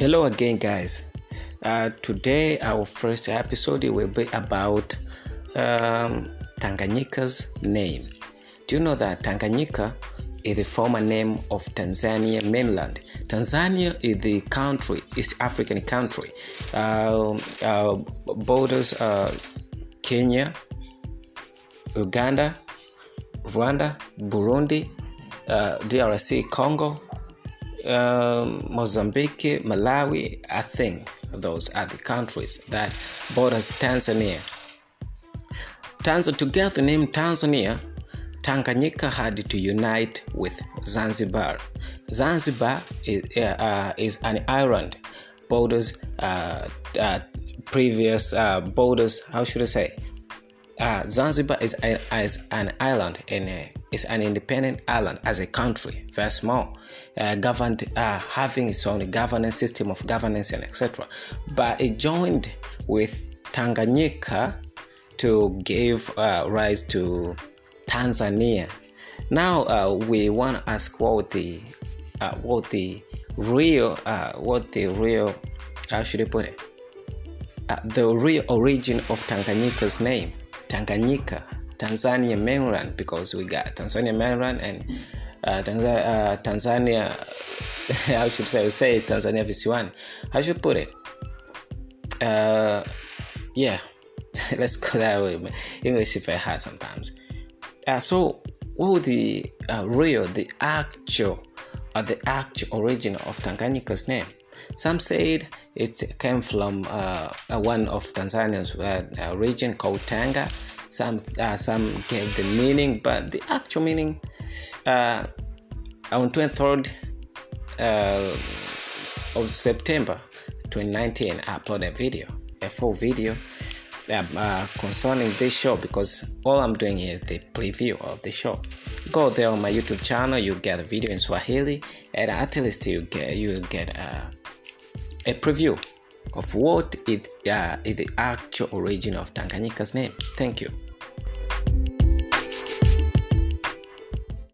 Hello again, guys. Uh, today, our first episode will be about um, Tanganyika's name. Do you know that Tanganyika is the former name of Tanzania mainland? Tanzania is the country, East African country, uh, uh, borders Kenya, Uganda, Rwanda, Burundi, uh, DRC, Congo, um, Mozambique, Malawi, I think those are the countries that borders Tanzania. Tanzania together named Tanzania, Tanganyika had to unite with Zanzibar. Zanzibar is, uh, uh, is an island, borders uh, uh previous uh, borders. How should I say? Uh, Zanzibar is, a, is an island and is an independent island as a country, very small, uh, governed uh, having its own governance system of governance and etc. But it joined with Tanganyika to give uh, rise to Tanzania. Now uh, we want to ask what the uh, what the real what the real how should I put it the real origin of Tanganyika's name Tanganyika, Tanzania mainland, because we got Tanzania mainland and uh, Tanzania, uh, Tanzania I should say, say Tanzania visiwani. I should put it. Uh, yeah, let's go that way. English if I had sometimes. Uh, so, what was the uh, real, the actual, uh, the actual origin of Tanganyika's name? Some said it came from uh, one of Tanzania's uh, region called Tanga. Some uh, some gave the meaning, but the actual meaning uh, on 23rd uh, of September 2019, I uploaded a video, a full video uh, concerning this show because all I'm doing is the preview of the show. Go there on my YouTube channel, you get a video in Swahili, and at least you get you get uh, a preview of what is uh, the actual origin of Tanganyika's name. Thank you.